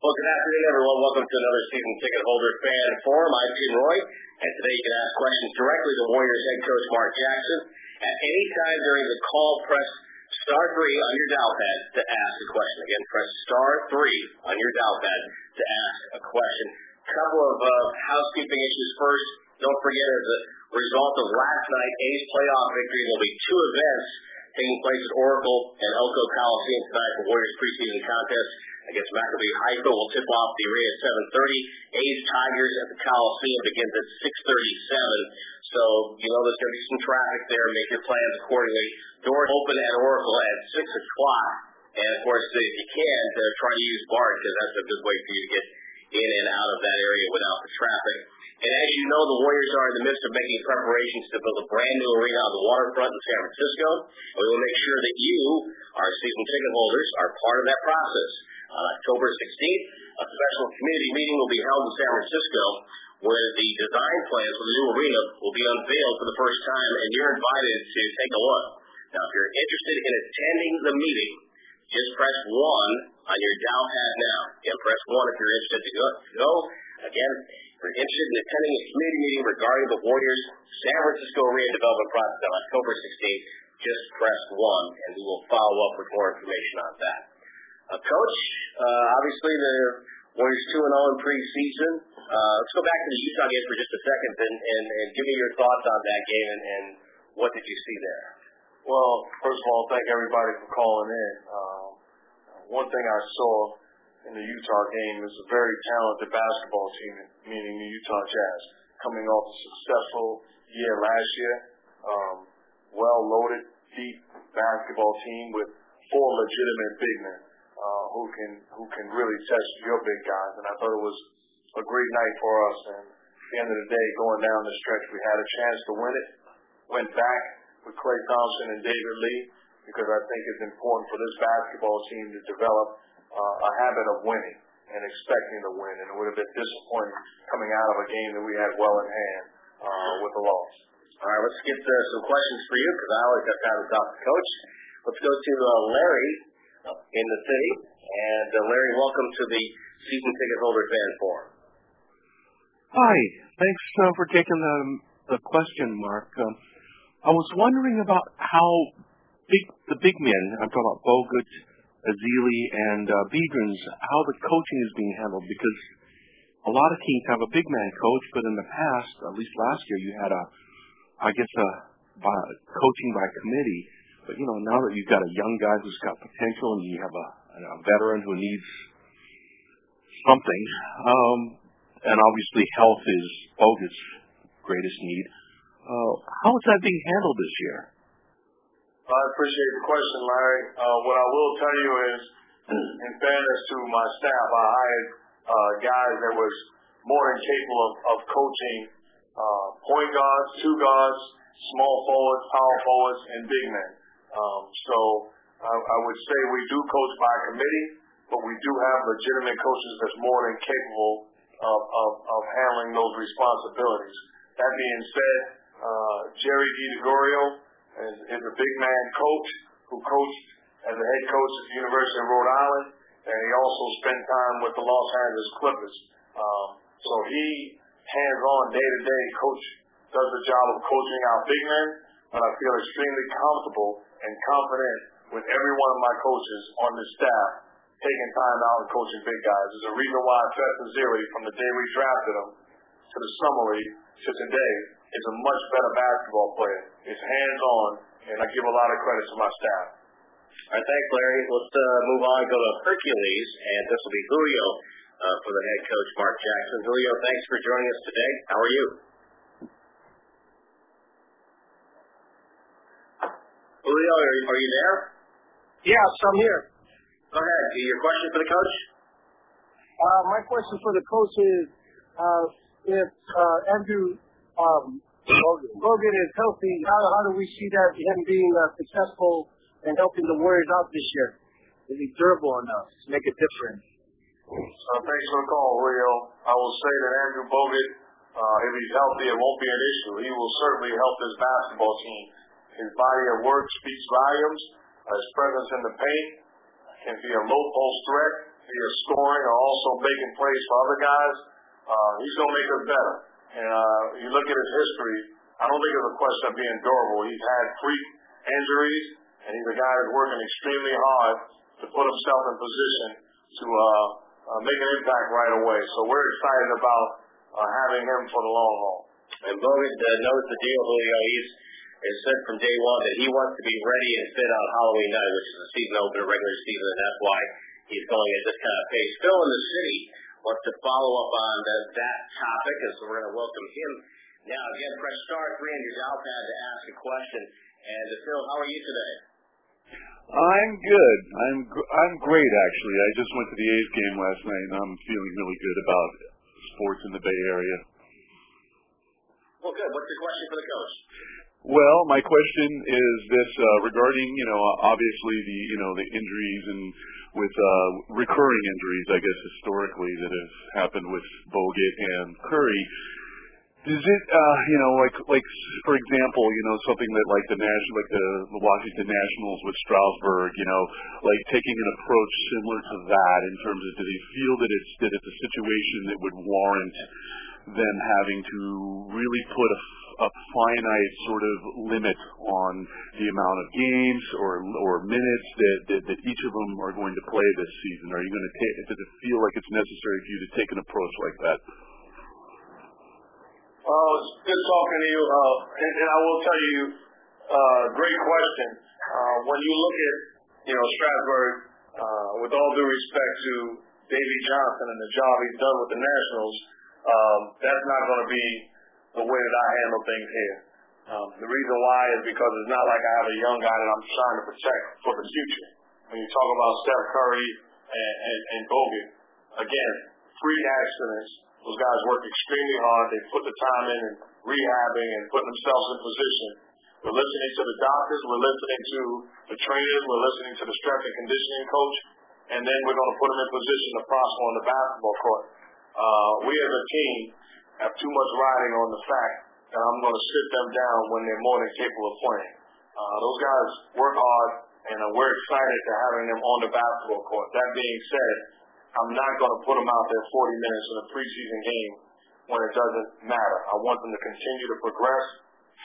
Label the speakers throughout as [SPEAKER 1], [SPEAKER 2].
[SPEAKER 1] Well, good afternoon, everyone. Welcome to another season ticket holder fan forum. I'm Tim Roye, and today you can ask questions directly to Warriors head coach Mark Jackson. At any time during the call, press star three on your dial pad to ask a question. Again, press star three on your dial pad to ask a question. A couple of uh, housekeeping issues first. Don't forget, as a result of last night A's playoff victory, there'll be two events taking place at Oracle and O.co Coliseum tonight. The Warriors preseason contest against Maccabi Haifa will tip off the arena at 7.30. A's Tigers at the Coliseum begins at 6.37. So, you know, there's going to be some traffic there. Make your plans accordingly. Doors open at Oracle at 6 o'clock. And, of course, if you can, uh, try to use BART because that's a good way for you to get in and out of that area without the traffic. And as you know, the Warriors are in the midst of making preparations to build a brand new arena on the waterfront in San Francisco. We will make sure that you, our season ticket holders, are part of that process. On October 16th, a special community meeting will be held in San Francisco where the design plans for the new arena will be unveiled for the first time, and you're invited to take a look. Now, if you're interested in attending the meeting, just press 1 on your dial pad now. Again, press 1 if you're interested to go. Again, if you're interested in attending a community meeting regarding the Warriors San Francisco Arena development process on October 16th, just press 1, and we will follow up with more information on that. Coach, uh, obviously the Warriors 2 and 0 in preseason. Uh, let's go back to the Utah game for just a second and, give me your thoughts on that game and, what did you see there?
[SPEAKER 2] Well, first of all, thank everybody for calling in. Uh, one thing I saw in the Utah game is a very talented basketball team, meaning the Utah Jazz, coming off a successful year last year. Um, well loaded, deep basketball team with four legitimate big men uh, who can who can really test your big guys. And I thought it was a great night for us. And at the end of the day, going down the stretch, we had a chance to win it. Went back with Klay Thompson and David Lee because I think it's important for this basketball team to develop uh, a habit of winning and expecting to win. And it would have been disappointing coming out of a game that we had well in hand uh, with a loss.
[SPEAKER 1] All right, let's get uh, some questions for you because I always have time to talk to Coach. Let's go to uh, Larry in the city. And uh, Larry, welcome to the season ticket holder fan forum.
[SPEAKER 3] Hi, thanks uh, for taking the, question, Mark. Um, I was wondering about how the big men, I'm talking about Bogut, Ezeli, and uh, Biedrins, how the coaching is being handled because a lot of teams have a big man coach, but in the past, at least last year, you had a, I guess, a coaching by committee but you know, now that you've got a young guy who's got potential and you have a, a veteran who needs something, um, and obviously health is Bogut's greatest need. Uh, how is that being handled this year?
[SPEAKER 2] I appreciate the question, Larry. Uh, what I will tell you is, in fairness to my staff, I hired uh, guys that was more than capable of, of coaching uh, point guards, two guards, small forwards, power forwards, and big men. Um, so I, would say we do coach by committee, but we do have legitimate coaches that's more than capable of, of, handling those responsibilities. That being said, uh, Jerry DeGregorio is, is a big man coach who coached as a head coach at the University of Rhode Island, and he also spent time with the Los Angeles Clippers. Um, so he hands-on day-to-day coach does the job of coaching our big men, but I feel extremely comfortable and confident with every one of my coaches on the staff taking time out and coaching big guys. There's a reason why Festus Ezeli, from the day we drafted him to the summer league to today, is a much better basketball player. He's hands-on, and I give a lot of credit to my staff.
[SPEAKER 1] All right, thanks, Larry. Let's uh, move on and go to Hercules, and this will be Julio uh, for the head coach, Mark Jackson. Julio, thanks for joining us today. How are you? Julio, are you, are you there?
[SPEAKER 4] Yes, I'm here.
[SPEAKER 1] Go ahead. Your question for the coach?
[SPEAKER 4] Uh, my question for the coach is, uh, if uh, Andrew um, Bogut is healthy, how, how do we see that him being uh, successful and helping the Warriors out this year? Is he durable enough to make a difference?
[SPEAKER 2] Uh, thanks for the call, Julio. I will say that Andrew Bogut, uh, if he's healthy, it won't be an issue. He will certainly help this basketball team his body of work speaks volumes. His presence in the paint can be a low post threat. either scoring or also making plays for other guys, uh, he's going to make us better. And uh, you look at his history, I don't think it's a question of being durable. He's had freak injuries, and he's a guy that's working extremely hard to put himself in position to uh, uh, make an impact right away. So we're excited about uh, having him for the long haul.
[SPEAKER 1] And Bogut uh, knows the deal, Julio. He's has said from day one that he wants to be ready and fit on Halloween night, which is the season opener, regular season, and that's why he's going at this kind of pace. Phil in the city wants to follow up on the, that topic, and so we're going to welcome him now. Again, press star three on your dial pad to ask a question. And uh, Phil, how are you today?
[SPEAKER 5] I'm good. I'm I'm great actually. I just went to the A's game last night, and I'm feeling really good about sports in the Bay Area.
[SPEAKER 1] Well, good. What's your question for the coach?
[SPEAKER 5] Well, my question is this uh, regarding, you know, obviously the, you know, the injuries and with uh, recurring injuries, I guess historically that have happened with Bogut and Curry. Does it, uh, you know, like, like for example, you know, something that like the national, like the, the Washington Nationals with Strasburg, you know, like taking an approach similar to that in terms of, do they feel that it's that it's a situation that would warrant them having to really put a a finite sort of limit on the amount of games or or minutes that, that, that each of them are going to play this season? Are you going to take? Does it feel like it's necessary for you to take an approach like that?
[SPEAKER 2] Oh, it's good talking to you. Uh, and, and I will tell you, uh, great question. Uh, when you look at, you know, Strasburg, uh, with all due respect to Davey Johnson and the job he's done with the Nationals, that's not going to be the way that I handle things here. Um, the reason why is because it's not like I have a young guy that I'm trying to protect for the future. When you talk about Steph Curry and, Bogut, again, freak accidents. Those guys work extremely hard. They put the time in and rehabbing and putting themselves in position. We're listening to the doctors. We're listening to the trainers. We're listening to the strength and conditioning coach. And then we're going to put them in position to prosper on the basketball court. Uh, we as a team have too much riding on the fact that I'm going to sit them down when they're more than capable of playing. Uh, those guys work hard, and uh, we're excited to having them on the basketball court. That being said, I'm not going to put them out there 40 minutes in a preseason game when it doesn't matter. I want them to continue to progress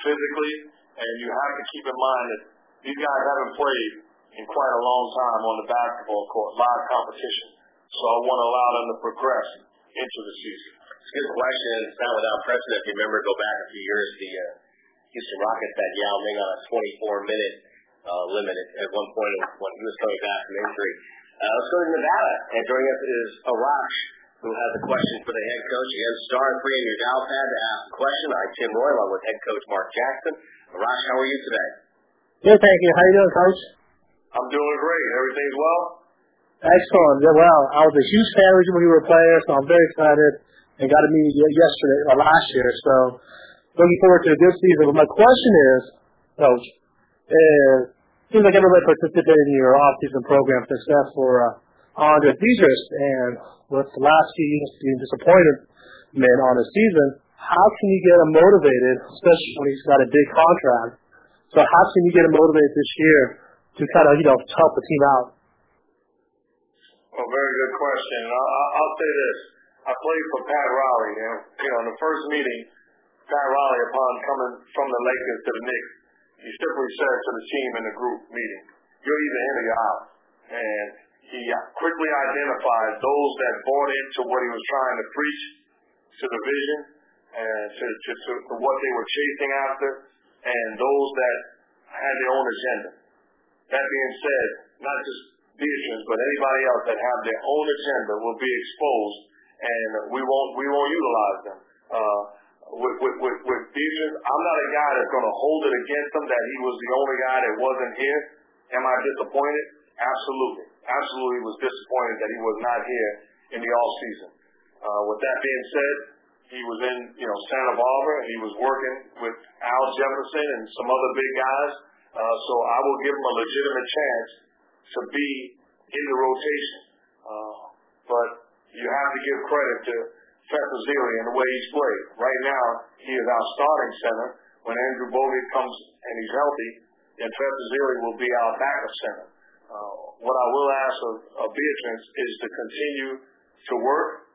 [SPEAKER 2] physically, and you have to keep in mind that these guys haven't played in quite a long time on the basketball court, live competition. So I want to allow them to progress into the season.
[SPEAKER 1] It's a good question. It's not without precedent. If you remember, go back a few years, the uh, Houston Rockets had Yao Ming on a 24-minute uh, limit at one point when he was coming back from injury. Uh, let's go to Nevada. And joining us is Arash, who has a question for the head coach. Again, star three in your dial pad to ask a question. I'm Tim Roye, along with head coach Mark Jackson. Arash, how are you today?
[SPEAKER 6] Good, thank you. How are you doing, coach?
[SPEAKER 2] I'm doing great. Everything's well?
[SPEAKER 6] Excellent. Yeah, well, I was a huge fan of you when you were a player, so I'm very excited and got to meet you yesterday or last year. So looking forward to a good season. But my question is, coach, is seems like everybody participated in your off-season program success for uh, Andris Biedrins, and with the last few years being disappointed man on his season, how can you get him motivated, especially when he's got a big contract? So how can you get him motivated this year to kind of you know help the team out?
[SPEAKER 2] Well, very good question. I'll, I'll say this. I played for Pat Riley, and you know, in the first meeting, Pat Riley, upon coming from the Lakers to the Knicks, he simply said to the team in the group meeting, "You're either in or you're out." And he quickly identified those that bought into what he was trying to preach, to the vision, and to, to, to, to what they were chasing after, and those that had their own agenda. That being said, not just Biedrins, but anybody else that have their own agenda will be exposed, and we won't we won't utilize them. Uh, with with with, with Biedrins, I'm not a guy that's going to hold it against him that he was the only guy that wasn't here. Am I disappointed? Absolutely, absolutely was disappointed that he was not here in the off season. Uh, with that being said, he was in you know Santa Barbara and he was working with Al Jefferson and some other big guys. Uh, so I will give him a legitimate chance to be in the rotation. Uh, but you have to give credit to Festus and the way he's played. Right now, he is our starting center. When Andrew Bogut comes and he's healthy, then Festus will be our backup center. Uh, what I will ask of, of Biedrins is to continue to work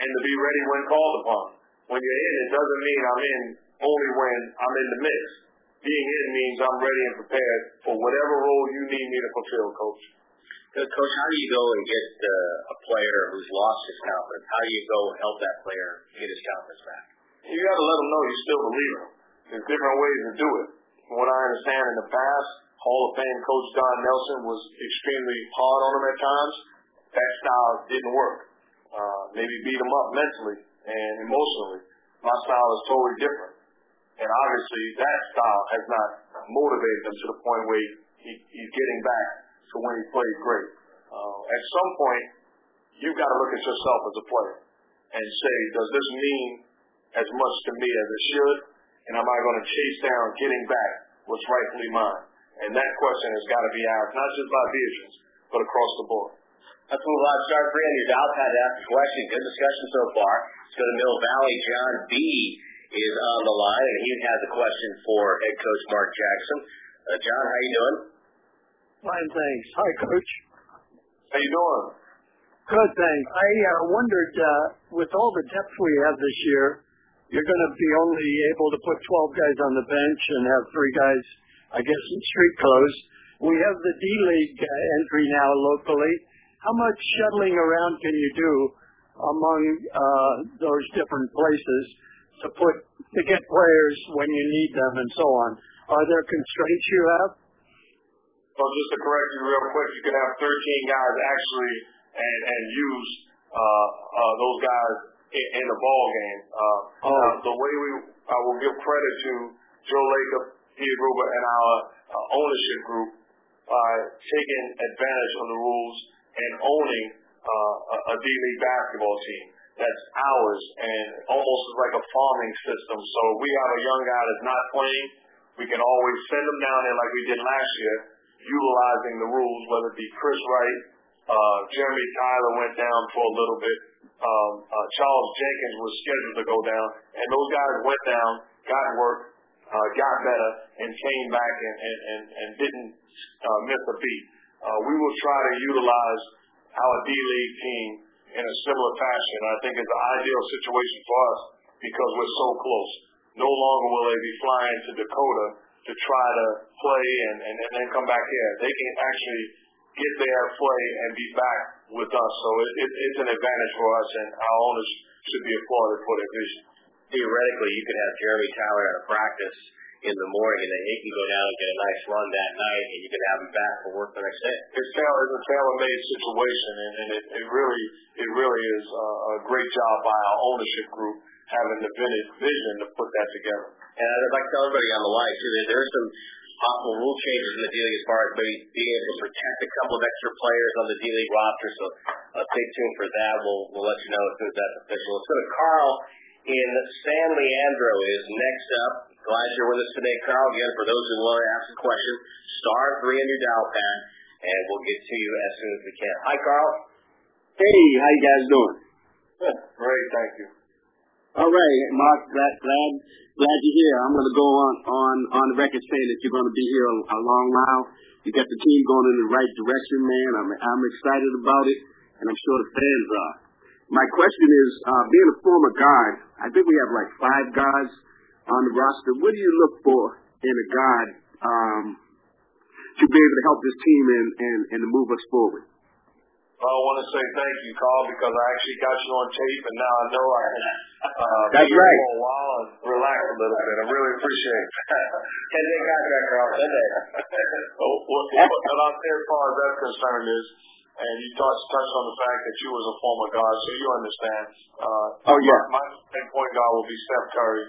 [SPEAKER 2] and to be ready when called upon. When you're in, it doesn't mean I'm in only when I'm in the mix. Being in means I'm ready and prepared for whatever role you need me to fulfill, Coach.
[SPEAKER 1] Coach, how do you go and get uh, a player who's lost his confidence? How do you go help that player get his confidence back?
[SPEAKER 2] You got to let them know you still believe him. There's different ways to do it. From what I understand in the past, Hall of Fame coach Don Nelson was extremely hard on him at times. That style didn't work. Uh, maybe beat him up mentally and emotionally. My style is totally different. And obviously that style has not motivated him to the point where he, he's getting back to when he played great. Uh, at some point, you've got to look at yourself as a player and say, does this mean as much to me as it should? And am I going to chase down getting back what's rightfully mine? And that question has got to be asked, not just by Biedrins, but across the board.
[SPEAKER 1] Let's move on. Start dial pad to ask a question. Good discussion so far. Let's go to Mill Valley. John B. is on the line, and he has a question for head coach Mark Jackson. Uh, John, how you doing?
[SPEAKER 7] Fine, thanks. Hi, Coach.
[SPEAKER 2] How you doing?
[SPEAKER 7] Good, thanks. I uh, wondered, uh, with all the depth we have this year, you're going to be only able to put 12 guys on the bench and have three guys, I guess, in street clothes. We have the D-League uh, entry now locally. How much shuttling around can you do among uh, those different places to put to get players when you need them and so on? Are there constraints you have?
[SPEAKER 2] So just to correct you real quick, you could have 13 guys actually and, and use uh, uh, those guys in, in the ball game. Uh, oh. the way we, I will give credit to Joe Lacob, Pete Guber, and our uh, ownership group by taking advantage of the rules and owning uh, a, a D-League basketball team that's ours and almost like a farming system. So we have a young guy that's not playing. We can always send him down there like we did last year utilizing the rules, whether it be Chris Wright, uh, Jeremy Tyler went down for a little bit. Um, uh, Charles Jenkins was scheduled to go down, and those guys went down, got work, uh, got better, and came back and, and, and, and didn't uh, miss a beat. Uh, we will try to utilize our D-League team in a similar fashion. I think it's an ideal situation for us because we're so close. No longer will they be flying to Dakota to try to play and, and, and then come back here. They can actually get there, play, and be back with us. So it, it, it's an advantage for us, and our owners should be applauded for their vision.
[SPEAKER 1] Theoretically, you could have Jeremy Tyler at a practice in the morning, and then he can go down and get a nice run that night, and you can have him back for work the next day.
[SPEAKER 2] It's, tailor, it's a tailor-made situation, and, and it, it really, it really is a, a great job by our ownership group having the vision to put that together.
[SPEAKER 1] And I'd like to tell everybody on the line too that there are some possible rule changes in the D-League as far as maybe being able to protect a couple of extra players on the D-League roster. So uh, stay tuned for that. We'll we'll let you know as soon as that's official. Let's go to Carl in San Leandro is next up. Glad you're with us today, Carl. Again, for those who want to ask a question, star three on your dial pad, and we'll get to you as soon as we can. Hi, Carl.
[SPEAKER 8] Hey, how you guys doing?
[SPEAKER 2] Good. Great, thank you.
[SPEAKER 8] All right, Mark. Glad glad glad you're here. I'm going to go on on on the record saying that you're going to be here a, a long while. You got the team going in the right direction, man. I'm I'm excited about it, and I'm sure the fans are. My question is, uh, being a former guard, I think we have like five guards on the roster. What do you look for in a guard um, to be able to help this team and and and to move us forward?
[SPEAKER 2] I want to say thank you, Carl, because I actually got you on tape, and now I know I can uh,
[SPEAKER 8] That's right.
[SPEAKER 2] for a while and relax a little bit. I really appreciate it.
[SPEAKER 1] Ten day contract, Carl. Ten day.
[SPEAKER 2] oh, what, what, what say as far as that's concerned is, and you touched, touched on the fact that you was a former guard, so you understand. Uh,
[SPEAKER 8] oh yeah.
[SPEAKER 2] My, my point guard will be Steph Curry.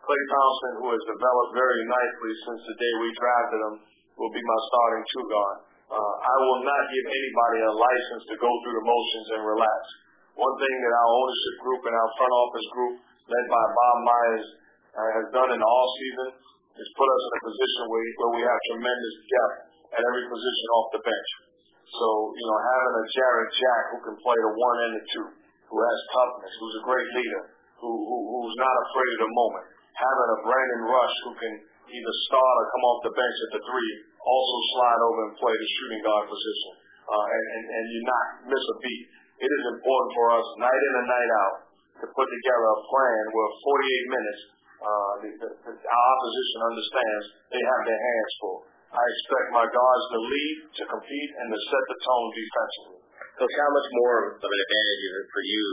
[SPEAKER 2] Klay Thompson, who has developed very nicely since the day we drafted him, will be my starting two guard. Uh, I will not give anybody a license to go through the motions and relax. One thing that our ownership group and our front office group, led by Bob Myers, uh, has done in the off season is put us in a position where, where we have tremendous depth at every position off the bench. So, you know, having a Jarrett Jack who can play the one and the two, who has toughness, who's a great leader, who, who who's not afraid of the moment, having a Brandon Rush who can either start or come off the bench at the three, also slide over and play the shooting guard position, uh, and, and, and you not miss a beat. It is important for us night in and night out to put together a plan where 48 minutes, uh, the, the, the, our opposition understands they have their hands full. I expect my guards to lead, to compete, and to set the tone defensively.
[SPEAKER 1] Coach, how much more of an advantage is it for you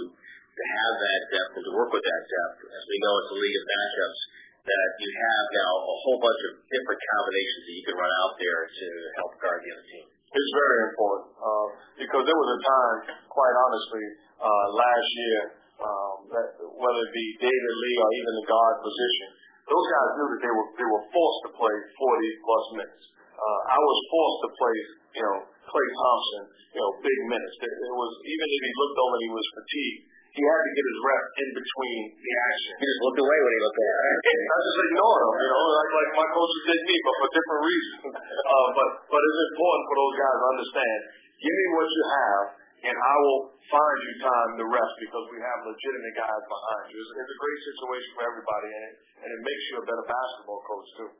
[SPEAKER 1] to have that depth and to work with that depth? As we know, it's a league of matchups that you have now a whole bunch of different combinations that you can run out there to help guard the other team.
[SPEAKER 2] It's very important uh, because there was a time, quite honestly, uh, last year, um, that whether it be David Lee or even the guard position, those guys knew that they were they were forced to play 40 plus minutes. Uh, I was forced to play, you know, Klay Thompson, you know, big minutes. It, it was even if he looked over he was fatigued, he had to get his rep in between the action.
[SPEAKER 1] He just looked away when he looked at it.
[SPEAKER 2] I just ignored him, you know, like, like my coaches did me, but for different reasons. Uh, but but it's important for those guys to understand. Give me what you have, and I will find you time to rest because we have legitimate guys behind you. It's, it's a great situation for everybody, and it, and it makes you a better basketball coach too.